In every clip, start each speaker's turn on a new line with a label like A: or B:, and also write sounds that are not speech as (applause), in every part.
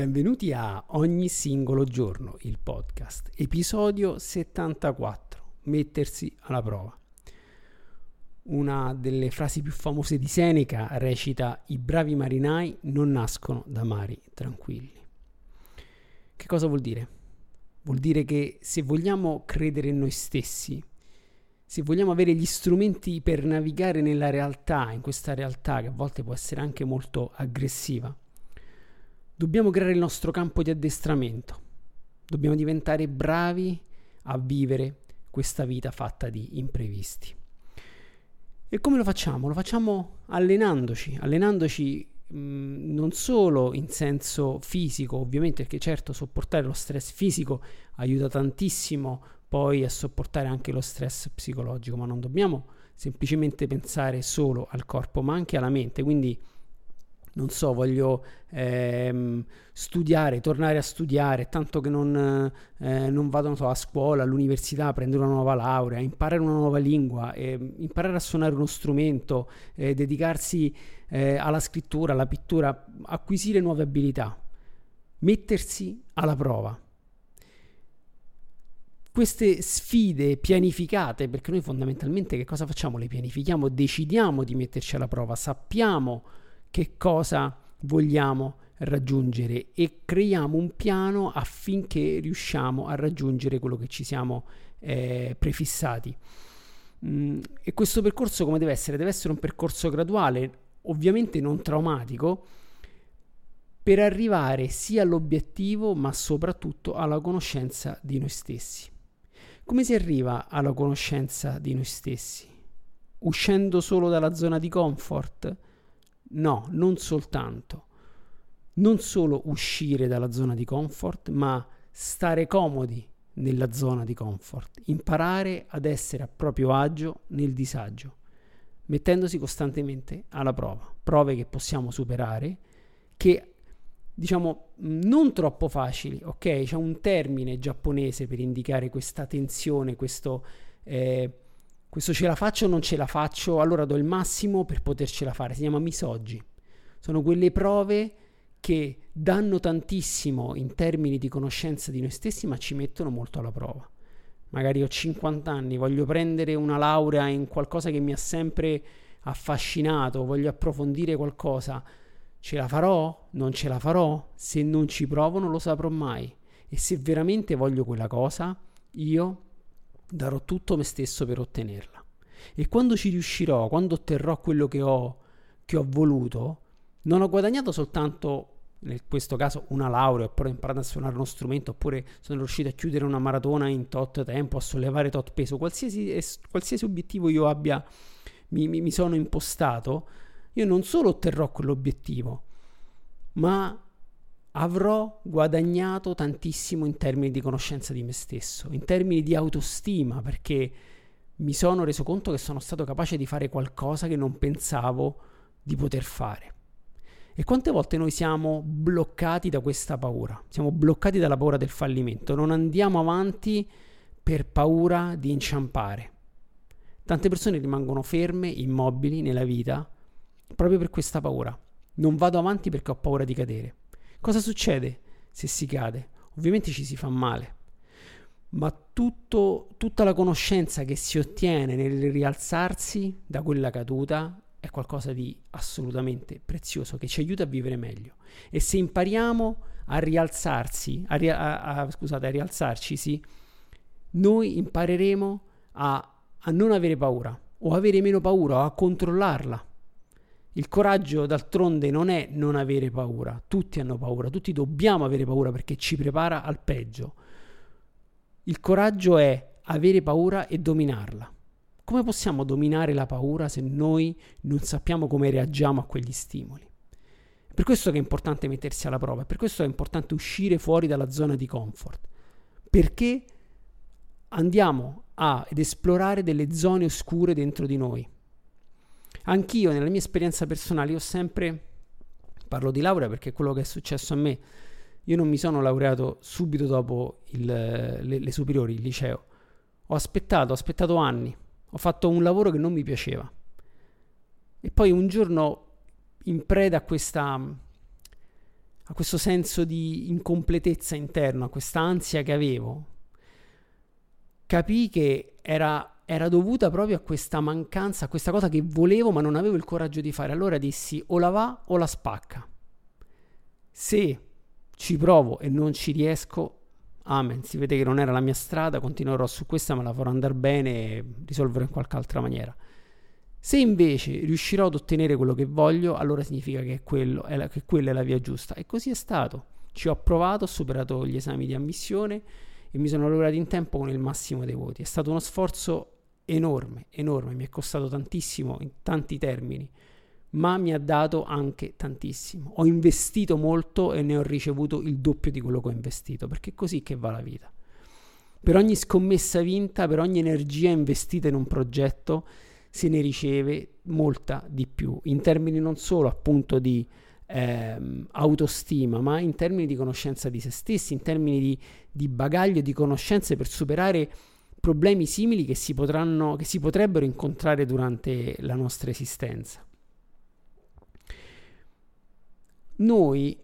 A: Benvenuti a Ogni singolo giorno, il podcast, episodio 74, mettersi alla prova. Una delle frasi più famose di Seneca recita I bravi marinai non nascono da mari tranquilli. Che cosa vuol dire? Vuol dire che se vogliamo credere in noi stessi, se vogliamo avere gli strumenti per navigare nella realtà, in questa realtà che a volte può essere anche molto aggressiva, Dobbiamo creare il nostro campo di addestramento. Dobbiamo diventare bravi a vivere questa vita fatta di imprevisti. E come lo facciamo? Lo facciamo allenandoci, allenandoci mh, non solo in senso fisico, ovviamente, perché certo sopportare lo stress fisico aiuta tantissimo poi a sopportare anche lo stress psicologico, ma non dobbiamo semplicemente pensare solo al corpo, ma anche alla mente. Quindi non so, voglio ehm, studiare, tornare a studiare, tanto che non, eh, non vado so, a scuola, all'università, prendere una nuova laurea, imparare una nuova lingua, eh, imparare a suonare uno strumento, eh, dedicarsi alla scrittura, alla pittura, acquisire nuove abilità, mettersi alla prova. Queste sfide pianificate, perché noi fondamentalmente che cosa facciamo? Le pianifichiamo, decidiamo di metterci alla prova, sappiamo che cosa vogliamo raggiungere e creiamo un piano affinché riusciamo a raggiungere quello che ci siamo eh, prefissati. Mm, e questo percorso come deve essere? Deve essere un percorso graduale, ovviamente non traumatico, per arrivare sia all'obiettivo ma soprattutto alla conoscenza di noi stessi. Come si arriva alla conoscenza di noi stessi? Uscendo solo dalla zona di comfort? No, non soltanto. Non solo uscire dalla zona di comfort, ma stare comodi nella zona di comfort, imparare ad essere a proprio agio nel disagio, mettendosi costantemente alla prova, prove che possiamo superare, che diciamo non troppo facili, ok? C'è un termine giapponese per indicare questa tensione, questo eh, questo ce la faccio o non ce la faccio, allora do il massimo per potercela fare. Si chiama misogi. Sono quelle prove che danno tantissimo in termini di conoscenza di noi stessi, ma ci mettono molto alla prova. Magari ho 50 anni, voglio prendere una laurea in qualcosa che mi ha sempre affascinato, voglio approfondire qualcosa. Ce la farò? Non ce la farò? Se non ci provo non lo saprò mai. E se veramente voglio quella cosa, io darò tutto me stesso per ottenerla. E quando ci riuscirò, quando otterrò quello che ho, che ho voluto, non ho guadagnato soltanto in questo caso una laurea, oppure ho imparato a suonare uno strumento, oppure sono riuscito a chiudere una maratona in tot tempo, a sollevare tot peso, qualsiasi, qualsiasi obiettivo io abbia, mi, mi, mi sono impostato, io non solo otterrò quell'obiettivo, ma avrò guadagnato tantissimo in termini di conoscenza di me stesso, in termini di autostima, perché mi sono reso conto che sono stato capace di fare qualcosa che non pensavo di poter fare. E quante volte noi siamo bloccati da questa paura? Siamo bloccati dalla paura del fallimento, non andiamo avanti per paura di inciampare. Tante persone rimangono ferme, immobili nella vita, proprio per questa paura. Non vado avanti perché ho paura di cadere. Cosa succede se si cade? Ovviamente ci si fa male, ma tutto, tutta la conoscenza che si ottiene nel rialzarsi da quella caduta è qualcosa di assolutamente prezioso che ci aiuta a vivere meglio. E se impariamo a rialzarsi, a, a, a, scusate, a rialzarci, sì, noi impareremo a, non avere paura o avere meno paura a controllarla il coraggio d'altronde non è non avere paura, tutti hanno paura, tutti dobbiamo avere paura perché ci prepara al peggio. Il coraggio è avere paura e dominarla. Come possiamo dominare la paura se noi non sappiamo come reagiamo a quegli stimoli? Per questo che è importante mettersi alla prova, per questo è importante uscire fuori dalla zona di comfort, perché andiamo ad esplorare delle zone oscure dentro di noi. Anch'io, nella mia esperienza personale, ho sempre, parlo di laurea perché è quello che è successo a me, io non mi sono laureato subito dopo il, le, le superiori, il liceo. Ho aspettato, ho aspettato anni, ho fatto un lavoro che non mi piaceva. E poi un giorno, in preda a, questa, a questo senso di incompletezza interno, a questa ansia che avevo, capii che era, era dovuta proprio a questa mancanza, a questa cosa che volevo ma non avevo il coraggio di fare. Allora dissi o la va o la spacca. Se ci provo e non ci riesco, amen, si vede che non era la mia strada, continuerò su questa, ma la farò andare bene e risolverò in qualche altra maniera. Se invece riuscirò ad ottenere quello che voglio, allora significa che, è la, che quella è la via giusta. E così è stato. Ci ho provato, ho superato gli esami di ammissione e mi sono laureato in tempo con il massimo dei voti. È stato uno sforzo enorme, enorme, mi è costato tantissimo in tanti termini ma mi ha dato anche tantissimo. Ho investito molto e ne ho ricevuto il doppio di quello che ho investito, perché è così che va la vita. Per ogni scommessa vinta, per ogni energia investita in un progetto, se ne riceve molta di più, in termini non solo appunto di ehm, autostima, ma in termini di conoscenza di se stessi, in termini di, di bagaglio di conoscenze per superare problemi simili che si, potranno, che si potrebbero incontrare durante la nostra esistenza noi,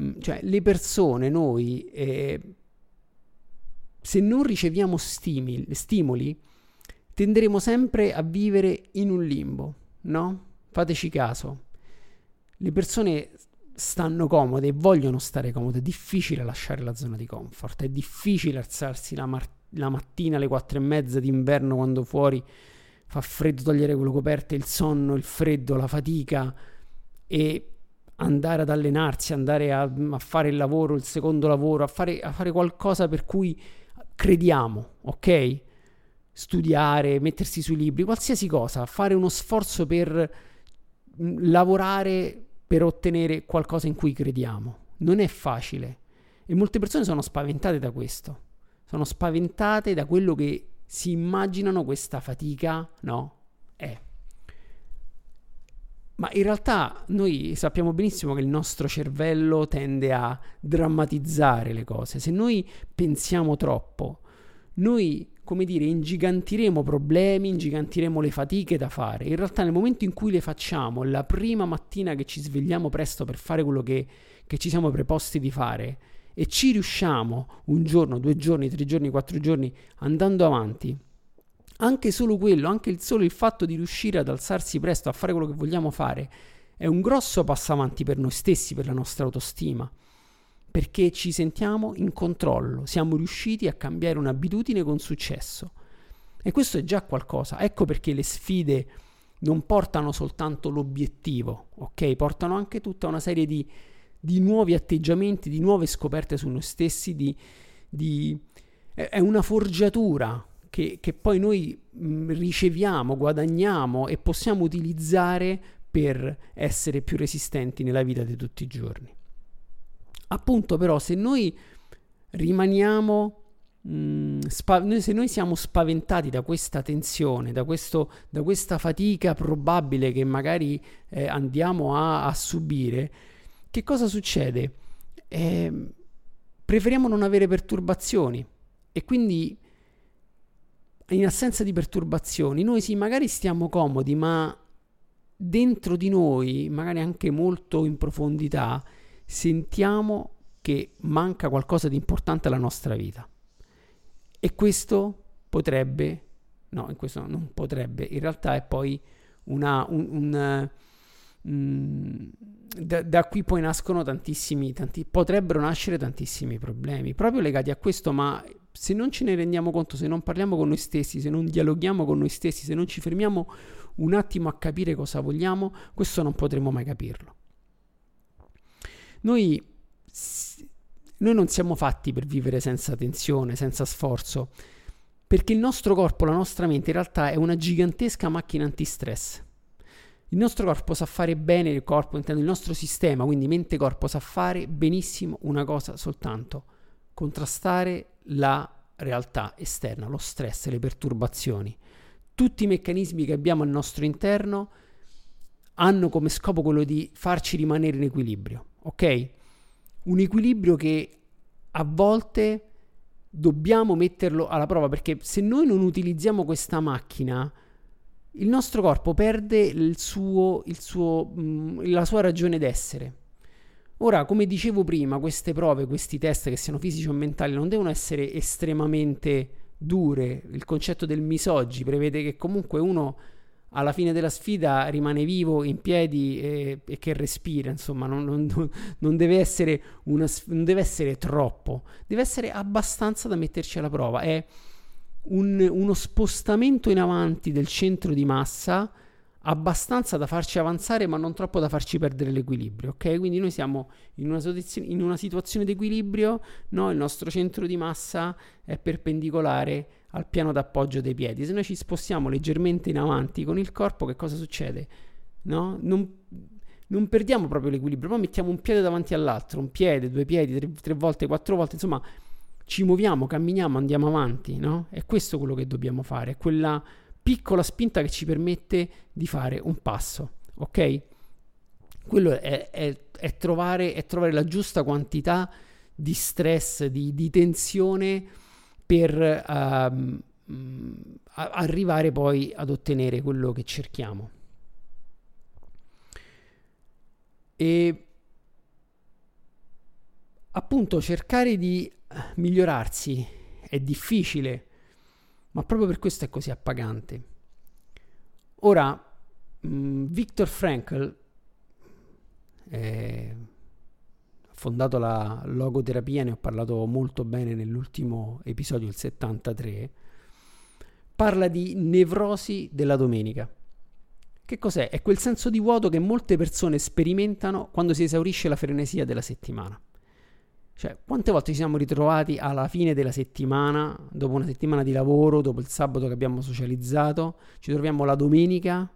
A: mm, cioè le persone, noi, eh, se non riceviamo stimoli, stimoli, tenderemo sempre a vivere in un limbo, no? Fateci caso. Le persone stanno comode e vogliono stare comode, è difficile lasciare la zona di comfort, è difficile alzarsi la, mar- la mattina alle quattro e mezza d'inverno quando fuori fa freddo, togliere quello coperte, il sonno, il freddo, la fatica e andare ad allenarsi, andare a, a, fare il lavoro, il secondo lavoro, a fare, a fare qualcosa per cui crediamo, ok? Studiare, mettersi sui libri, qualsiasi cosa, fare uno sforzo per mm, lavorare per ottenere qualcosa in cui crediamo. Non è facile e molte persone sono spaventate da questo. Sono spaventate da quello che si immaginano questa fatica, no? È. Ma in realtà noi sappiamo benissimo che il nostro cervello tende a drammatizzare le cose. Se noi pensiamo troppo, noi, come dire, ingigantiremo problemi, ingigantiremo le fatiche da fare. In realtà nel momento in cui le facciamo, la prima mattina che ci svegliamo presto per fare quello che, che ci siamo preposti di fare, e ci riusciamo un giorno, due giorni, tre giorni, quattro giorni andando avanti, anche solo quello, anche il solo il fatto di riuscire ad alzarsi presto a fare quello che vogliamo fare, è un grosso passo avanti per noi stessi, per la nostra autostima, perché ci sentiamo in controllo, siamo riusciti a cambiare un'abitudine con successo. E questo è già qualcosa. Ecco perché le sfide non portano soltanto l'obiettivo, ok? Portano anche tutta una serie di, di nuovi atteggiamenti, di nuove scoperte su noi stessi, di, di, è una forgiatura che, che poi noi mh, riceviamo, guadagniamo e possiamo utilizzare per essere più resistenti nella vita di tutti i giorni. Appunto però se noi rimaniamo Mm, spa- noi, se noi siamo spaventati da questa tensione, da, questo, da questa fatica probabile che magari eh, andiamo a, a, subire, che cosa succede? Eh, preferiamo non avere perturbazioni e quindi in assenza di perturbazioni, noi sì, magari stiamo comodi, ma dentro di noi, magari anche molto in profondità, sentiamo che manca qualcosa di importante alla nostra vita. E questo potrebbe, no, questo non potrebbe, in realtà è poi una, un, un mm, da, da, qui poi nascono tantissimi, tanti, potrebbero nascere tantissimi problemi proprio legati a questo, ma se non ce ne rendiamo conto, se non parliamo con noi stessi, se non dialoghiamo con noi stessi, se non ci fermiamo un attimo a capire cosa vogliamo, questo non potremo mai capirlo. Noi, noi non siamo fatti per vivere senza tensione, senza sforzo, perché il nostro corpo, la nostra mente in realtà è una gigantesca macchina antistress. Il nostro corpo sa fare bene, il corpo intendo il nostro sistema, quindi mente-corpo sa fare benissimo una cosa soltanto, contrastare la realtà esterna, lo stress, le perturbazioni. Tutti i meccanismi che abbiamo al nostro interno hanno come scopo quello di farci rimanere in equilibrio, ok? Un equilibrio che a volte dobbiamo metterlo alla prova perché se noi non utilizziamo questa macchina il nostro corpo perde il suo, il suo, mm, la sua ragione d'essere. Ora, come dicevo prima, queste prove, questi test, che siano fisici o mentali, non devono essere estremamente dure. Il concetto del misoggi prevede che comunque uno alla fine della sfida rimane vivo, in piedi e, e che respira, insomma, non, non, non, deve essere una, non deve essere troppo, deve essere abbastanza da metterci alla prova. È un, uno spostamento in avanti del centro di massa abbastanza da farci avanzare ma non troppo da farci perdere l'equilibrio, ok? Quindi noi siamo in una, situazione, in una situazione di equilibrio, no? il nostro centro di massa è perpendicolare al piano d'appoggio dei piedi. Se noi ci spostiamo leggermente in avanti con il corpo, che cosa succede? No? Non, non perdiamo proprio l'equilibrio, poi mettiamo un piede davanti all'altro, un piede, due piedi, tre, tre volte, quattro volte, insomma ci muoviamo, camminiamo, andiamo avanti, no? È questo quello che dobbiamo fare, è quella piccola spinta che ci permette di fare un passo, ok? Quello è, è, è, trovare, è trovare, la giusta quantità di stress, di, di tensione per um, arrivare poi ad ottenere quello che cerchiamo. E appunto cercare di migliorarsi è difficile, ma proprio per questo è così appagante. Ora, mm, Viktor Frankl eh, fondato la logoterapia, ne ho parlato molto bene nell'ultimo episodio, il 73, parla di nevrosi della domenica. Che cos'è? È quel senso di vuoto che molte persone sperimentano quando si esaurisce la frenesia della settimana. Cioè, quante volte ci siamo ritrovati alla fine della settimana, dopo una settimana di lavoro, dopo il sabato che abbiamo socializzato, ci troviamo la domenica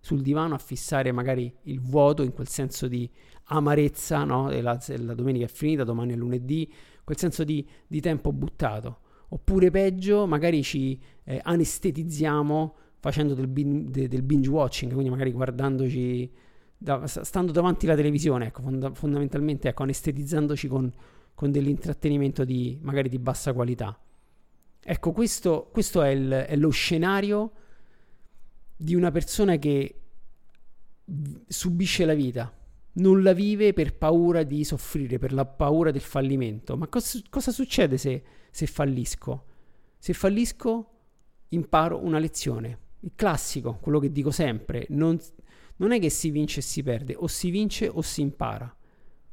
A: sul divano a fissare magari il vuoto in quel senso di amarezza, no? La, la domenica è finita, domani è lunedì, quel senso di, di tempo buttato. Oppure peggio, magari ci eh, anestetizziamo facendo del, bin, de, del binge watching, quindi magari guardandoci, da, stando davanti alla televisione, ecco, fonda, fondamentalmente, ecco, anestetizzandoci con con dell'intrattenimento di, magari di bassa qualità. Ecco, questo, questo è, il, è lo scenario di una persona che subisce la vita, non la vive per paura di soffrire, per la paura del fallimento. Ma cos- cosa succede se, se, fallisco? Se fallisco imparo una lezione. Il classico, quello che dico sempre, non, non è che si vince e si perde, o si vince o si impara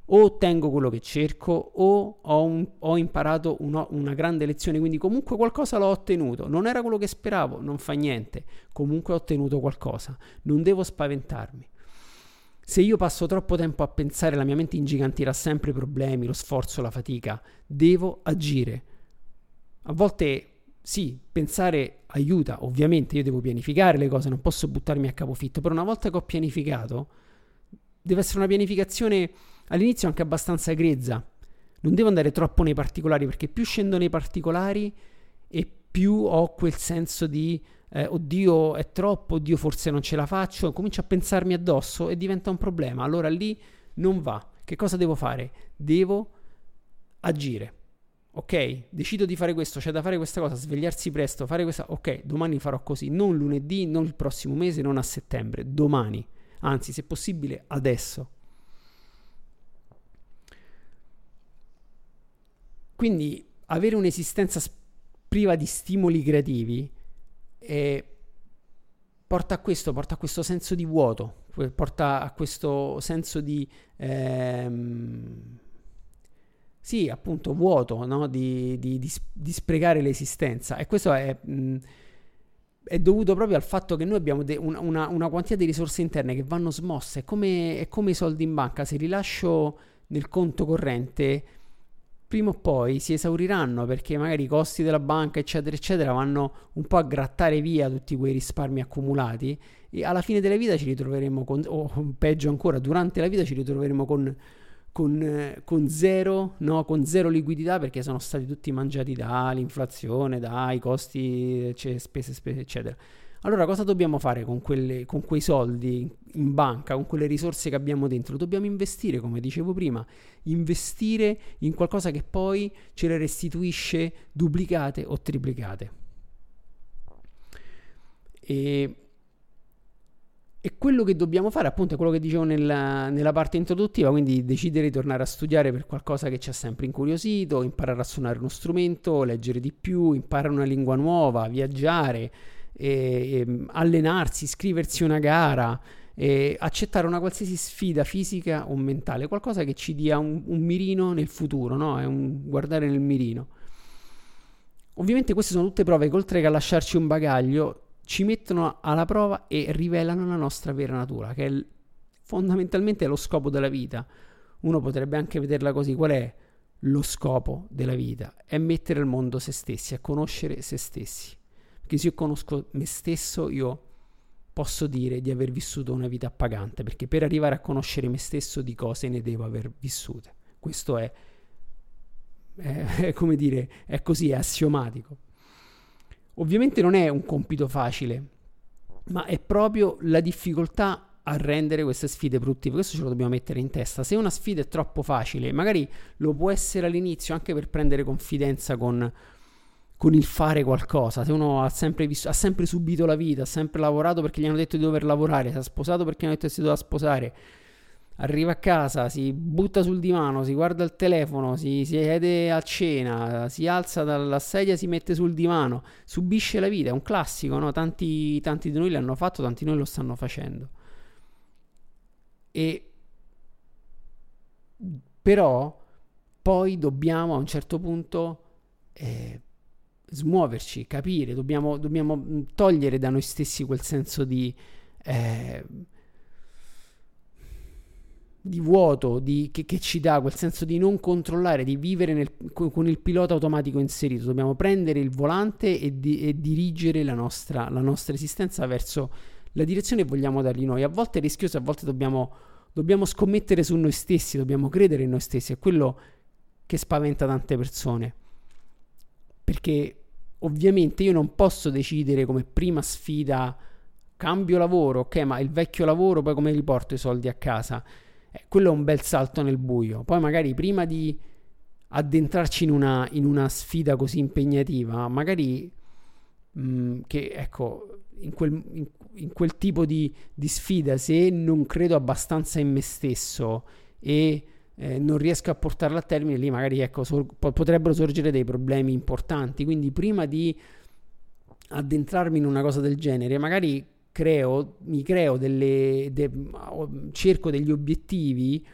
A: o ottengo quello che cerco o ho, un, ho imparato uno, una grande lezione, quindi comunque qualcosa l'ho ottenuto, non era quello che speravo, non fa niente, comunque ho ottenuto qualcosa, non devo spaventarmi. Se io passo troppo tempo a pensare, la mia mente ingigantirà sempre i problemi, lo sforzo, la fatica, devo agire. A volte sì, pensare aiuta, ovviamente. Io devo pianificare le cose, non posso buttarmi a capofitto, però una volta che ho pianificato, deve essere una pianificazione all'inizio anche abbastanza grezza. Non devo andare troppo nei particolari perché più scendo nei particolari e più ho quel senso di eh, oddio è troppo, oddio forse non ce la faccio, comincio a pensarmi addosso e diventa un problema. Allora lì non va. Che cosa devo fare? Devo agire. Ok, decido di fare questo, c'è da fare questa cosa, svegliarsi presto, fare questa. Ok, domani farò così, non lunedì, non il prossimo mese, non a settembre, domani. Anzi, se possibile, adesso. Quindi avere un'esistenza priva di stimoli creativi eh, porta a questo, porta a questo senso di vuoto, porta a questo senso di... Ehm, sì, appunto, vuoto, no? di, di, di, di, sprecare l'esistenza. E questo è, mh, è, dovuto proprio al fatto che noi abbiamo de- una, una, una, quantità di risorse interne che vanno smosse. È come, è come i soldi in banca. Se rilascio nel conto corrente prima o poi si esauriranno perché magari i costi della banca, eccetera, eccetera, vanno un po' a grattare via tutti quei risparmi accumulati e alla fine della vita ci ritroveremo con, o peggio ancora, durante la vita ci ritroveremo con, con, con, zero, no? con zero liquidità perché sono stati tutti mangiati dall'inflazione, dai costi, cioè, spese, spese, eccetera. Allora cosa dobbiamo fare con, quelle, con quei soldi in banca, con quelle risorse che abbiamo dentro? Dobbiamo investire, come dicevo prima, investire in qualcosa che poi ce le restituisce duplicate o triplicate. E, e quello che dobbiamo fare, appunto, è quello che dicevo nella, nella, parte introduttiva, quindi decidere di tornare a studiare per qualcosa che ci ha sempre incuriosito, imparare a suonare uno strumento, leggere di più, imparare una lingua nuova, viaggiare, e, e allenarsi, iscriversi a una gara, accettare una qualsiasi sfida fisica o mentale, qualcosa che ci dia un, un mirino nel futuro, no? È un guardare nel mirino. Ovviamente queste sono tutte prove che oltre che a lasciarci un bagaglio ci mettono alla prova e rivelano la nostra vera natura, che è fondamentalmente lo scopo della vita. Uno potrebbe anche vederla così, qual è lo scopo della vita? È mettere al mondo se stessi, è conoscere se stessi. Perché se io conosco me stesso, io posso dire di aver vissuto una vita appagante, perché per arrivare a conoscere me stesso di cose ne devo aver vissute. Questo è, è, (laughs) è come dire, è così, è assiomatico. Ovviamente non è un compito facile, ma è proprio la difficoltà a rendere queste sfide produttive. Questo ce lo dobbiamo mettere in testa. Se una sfida è troppo facile, magari lo può essere all'inizio anche per prendere confidenza con con il fare qualcosa. Se uno ha sempre, visto, ha sempre subito la vita, ha sempre lavorato perché gli hanno detto di dover lavorare, si è sposato perché gli hanno detto che si doveva sposare, arriva a casa, si butta sul divano, si guarda il telefono, si, siede a cena, si alza dalla sedia, si mette sul divano, subisce la vita, è un classico, no? tanti, tanti di noi l'hanno fatto, tanti di noi lo stanno facendo. E però poi dobbiamo a un certo punto eh, smuoverci, capire, dobbiamo, dobbiamo mm, togliere da noi stessi quel senso di, eh, di vuoto di, che, che, ci dà quel senso di non controllare, di vivere nel, con, il pilota automatico inserito. Dobbiamo prendere il volante e, di, e dirigere la nostra, la nostra, esistenza verso la direzione che vogliamo dargli noi. A volte è rischioso, a volte dobbiamo, dobbiamo scommettere su noi stessi, dobbiamo credere in noi stessi. È quello che spaventa tante persone perché ovviamente io non posso decidere come prima sfida cambio lavoro, ok, ma il vecchio lavoro poi come riporto i soldi a casa? Eh, quello è un bel salto nel buio. Poi magari prima di addentrarci in una, in una sfida così impegnativa, magari mh, mm, che ecco, in quel, in, in quel tipo di, di, sfida, se non credo abbastanza in me stesso e eh, non riesco a portarla a termine, lì magari ecco, sor- potrebbero sorgere dei problemi importanti. Quindi prima di addentrarmi in una cosa del genere, magari creo, mi creo delle, de- cerco degli obiettivi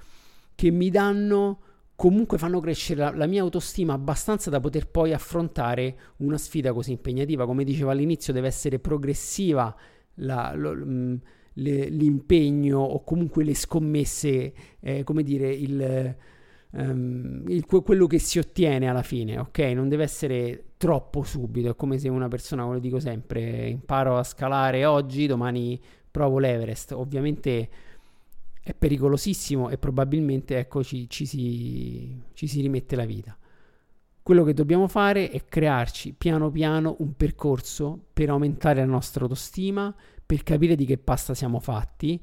A: che mi danno comunque fanno crescere la, la, mia autostima abbastanza da poter poi affrontare una sfida così impegnativa. Come dicevo all'inizio, deve essere progressiva la, lo, mh, le, l'impegno o comunque le scommesse, eh, come dire, il, um, il, quello che si ottiene alla fine, ok? Non deve essere troppo subito, è come se una persona, come dico sempre, imparo a scalare oggi, domani provo l'Everest. Ovviamente è pericolosissimo e probabilmente ecco, ci, ci, si, ci si rimette la vita. Quello che dobbiamo fare è crearci piano piano un percorso per aumentare la nostra autostima, per capire di che pasta siamo fatti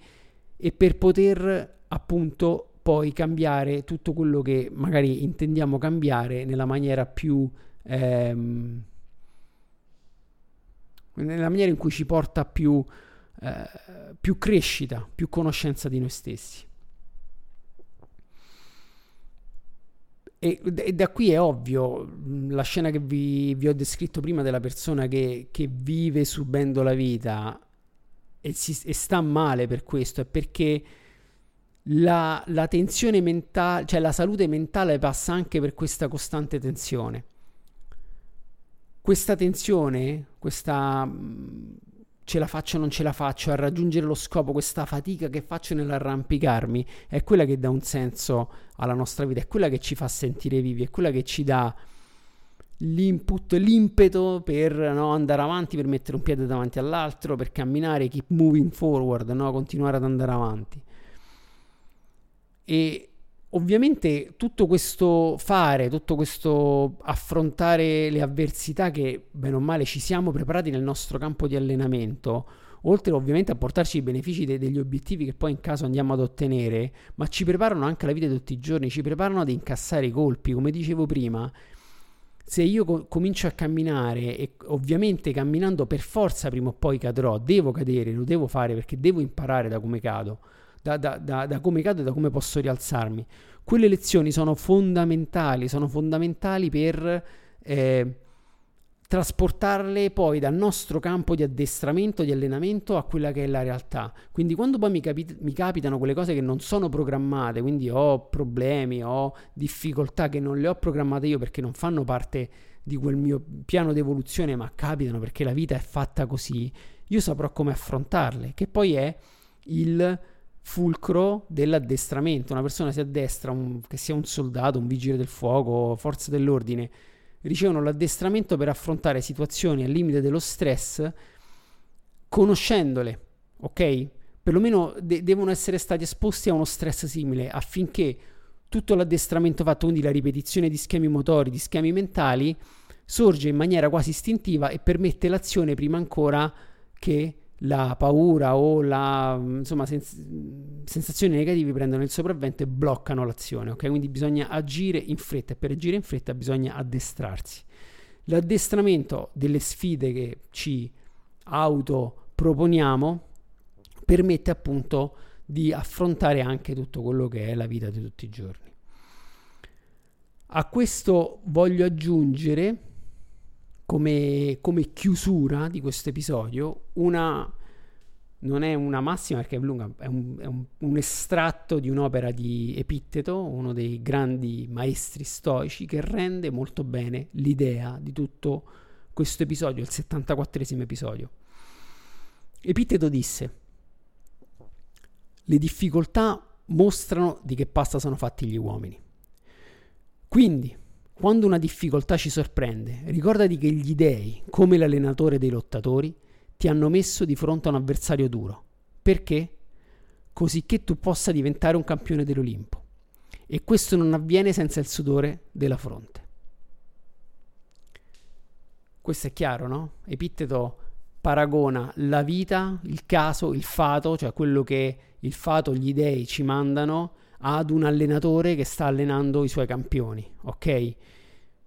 A: e per poter appunto poi cambiare tutto quello che magari intendiamo cambiare nella maniera più ehm, nella maniera in cui ci porta più, eh, più crescita, più conoscenza di noi stessi. E, e, da qui è ovvio la scena che vi, vi ho descritto prima della persona che, che vive subendo la vita e, si, e sta male per questo, è perché la, la tensione mentale, cioè la salute mentale passa anche per questa costante tensione. Questa tensione, questa mm, ce la faccio o non ce la faccio a raggiungere lo scopo, questa fatica che faccio nell'arrampicarmi, è quella che dà un senso alla nostra vita, è quella che ci fa sentire vivi, è quella che ci dà l'input, l'impeto per no, andare avanti, per mettere un piede davanti all'altro, per camminare, keep moving forward, no, continuare ad andare avanti. E ovviamente tutto questo fare, tutto questo affrontare le avversità che bene o male ci siamo preparati nel nostro campo di allenamento, oltre ovviamente a portarci i benefici de- degli obiettivi che poi in caso andiamo ad ottenere, ma ci preparano anche la vita di tutti i giorni, ci preparano ad incassare i colpi, come dicevo prima. Se io co- comincio a camminare e ovviamente camminando per forza prima o poi cadrò, devo cadere, lo devo fare perché devo imparare da come cado da, da, da, da come cado e da come posso rialzarmi. Quelle lezioni sono fondamentali, sono fondamentali per eh, trasportarle poi dal nostro campo di addestramento, di allenamento a quella che è la realtà. Quindi quando poi mi, capi- mi capitano quelle cose che non sono programmate, quindi ho problemi, ho difficoltà che non le ho programmate io perché non fanno parte di quel mio piano di evoluzione, ma capitano perché la vita è fatta così, io saprò come affrontarle, che poi è il fulcro dell'addestramento. Una persona si addestra, un, che sia un soldato, un vigile del fuoco, forze dell'ordine, ricevono l'addestramento per affrontare situazioni al limite dello stress, conoscendole, ok? Perlomeno de- devono essere stati esposti a uno stress simile affinché tutto l'addestramento fatto, quindi la ripetizione di schemi motori, di schemi mentali, sorge in maniera quasi istintiva e permette l'azione prima ancora che la paura o la insomma, sens- sensazioni negative prendono il sopravvento e bloccano l'azione. Ok, quindi bisogna agire in fretta e per agire in fretta bisogna addestrarsi. L'addestramento delle sfide che ci autoproponiamo permette appunto di affrontare anche tutto quello che è la vita di tutti i giorni. A questo voglio aggiungere come, come chiusura di questo episodio una non è una massima perché è lunga, è, un, è un, un, estratto di un'opera di Epitteto, uno dei grandi maestri stoici, che rende molto bene l'idea di tutto questo episodio, il 74 episodio. Epitteto disse, le difficoltà mostrano di che pasta sono fatti gli uomini. Quindi, quando una difficoltà ci sorprende, ricordati che gli dei, come l'allenatore dei lottatori, ti hanno messo di fronte a un avversario duro. Perché? Così che tu possa diventare un campione dell'Olimpo. E questo non avviene senza il sudore della fronte. Questo è chiaro, no? Epitteto paragona la vita, il caso, il fato, cioè quello che il fato, gli dei ci mandano ad un allenatore che sta allenando i suoi campioni, ok?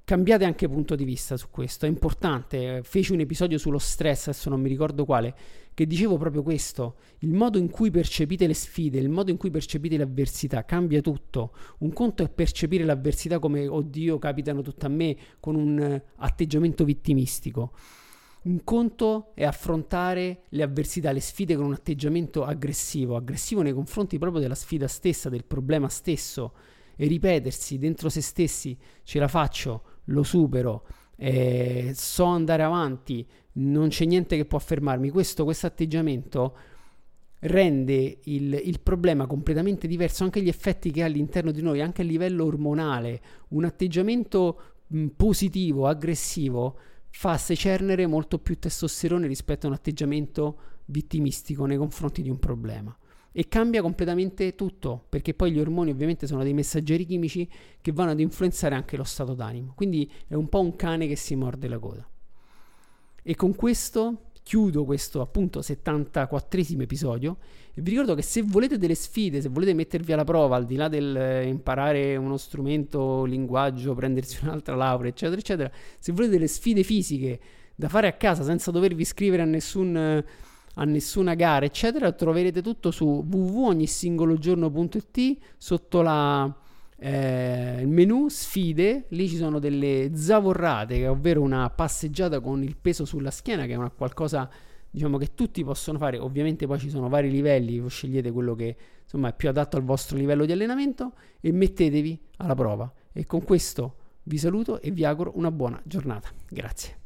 A: Cambiate anche punto di vista su questo, è importante. Feci un episodio sullo stress, adesso non mi ricordo quale, che dicevo proprio questo. Il modo in cui percepite le sfide, il modo in cui percepite le avversità cambia tutto. Un conto è percepire l'avversità come oddio, capitano tutte a me, con un atteggiamento vittimistico. Un conto è affrontare le avversità, le sfide con un atteggiamento aggressivo, aggressivo nei confronti proprio della sfida stessa, del problema stesso e ripetersi dentro se stessi ce la faccio, lo supero, eh, so andare avanti, non c'è niente che può fermarmi. Questo atteggiamento rende il, il, problema completamente diverso, anche gli effetti che ha all'interno di noi, anche a livello ormonale. Un atteggiamento mh, positivo, aggressivo, fa secernere molto più testosterone rispetto a un atteggiamento vittimistico nei confronti di un problema. E cambia completamente tutto, perché poi gli ormoni ovviamente sono dei messaggeri chimici che vanno ad influenzare anche lo stato d'animo. Quindi è un po' un cane che si morde la coda. E con questo chiudo questo appunto 74esimo episodio. E vi ricordo che se volete delle sfide, se volete mettervi alla prova al di là del eh, imparare uno strumento, linguaggio, prendersi (laughs) un'altra laurea, eccetera, eccetera, se volete delle sfide fisiche da fare a casa senza dovervi iscrivere a nessun a nessuna gara, eccetera, troverete tutto su www.ognisingologiorno.it sotto la, eh, il menu sfide, lì ci sono delle zavorrate, ovvero una passeggiata con il peso sulla schiena, che è una qualcosa diciamo che tutti possono fare. Ovviamente poi ci sono vari livelli, scegliete quello che insomma è più adatto al vostro livello di allenamento e mettetevi alla prova. E con questo vi saluto e vi auguro una buona giornata. Grazie.